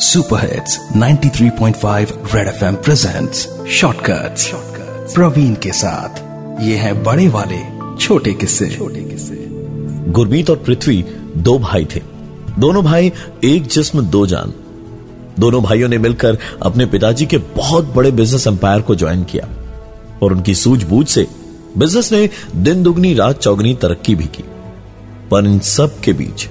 Super hits 93.5 red FM presents shortcuts Praveen के साथ ये है बड़े वाले, छोटे किस्से। छोटे किस्से। गुरमीत और पृथ्वी दो भाई थे। दोनों भाई एक जिस्म, दो जान। दोनों भाइयों ने मिलकर अपने पिताजी के बहुत बड़े बिज़नेस एम्पायर को ज्वाइन किया। और उनकी सूझबूझ से बिज़नेस ने दिन दुगनी, रात चौगनी तरक्की भी की। पर इन सब के बीच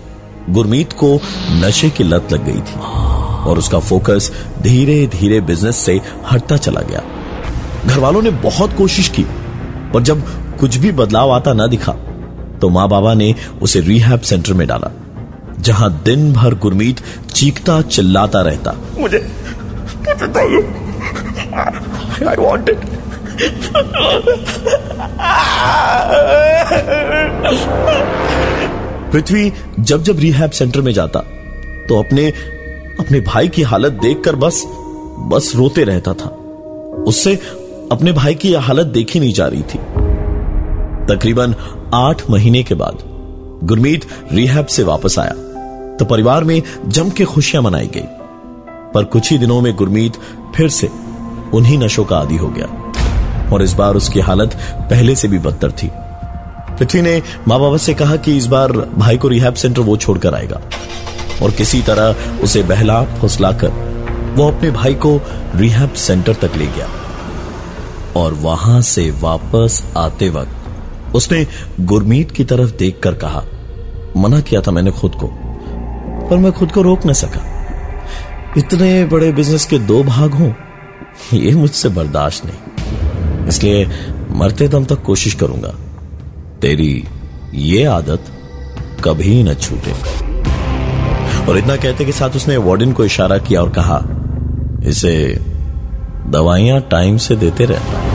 गुरमीत को नशे की लत लग गई थी। और उसका फोकस धीरे धीरे बिज़नेस से हटता चला गया। घर वालों ने बहुत कोशिश की पर जब कुछ भी बदलाव आता ना दिखा तो माँ बाबा ने उसे रिहैब सेंटर में डाला जहाँ दिन भर गुरमीत चीखता चिल्लाता रहता। मुझे इट पृथ्वी जब जब रिहैब सेंटर में जाता तो अपने अपने भाई की हालत देखकर बस बस रोते रहता था। उससे अपने भाई की यह हालत देखी नहीं जा रही थी। तकरीबन आठ महीने के बाद गुरमीत रिहैब से वापस आया। तो परिवार में जम के खुशियाँ मनाई गई। पर कुछ ही दिनों में गुरमीत फिर से उन्हीं नशों का आदि हो गया। और इस बार उसकी हालत पहले से भी बदतर थी। पृथ्वी ने माँ बाबा से कहा कि इस बार भाई को रिहैब सेंटर वो छोड़कर आएगा। और किसी तरह उसे बहला, फुसलाकर वो अपने भाई को रिहैब सेंटर तक ले गया। और वहाँ से वापस आते वक्त उसने गुरमीत की तरफ़ देखकर कहा, मना किया था मैंने खुद को, पर मैं खुद को रोक न सका। इतने बड़े बिज़नेस के दो भाग हों, ये मुझसे बर्दाश्त नहीं। इसलिए मरते दम तक कोशिश करूँगा। तेरी ये आदत कभी न छूटे। और इतना कहते के साथ उसने वार्डन को इशारा किया और कहा, इसे दवाइयाँ टाइम से देते रहना।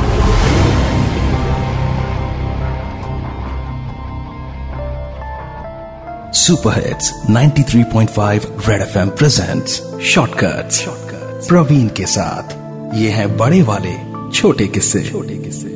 Super hits 93.5 red FM presents shortcuts. Praveen के साथ, ये है बड़े वाले छोटे किस्से। छोटे किस्से।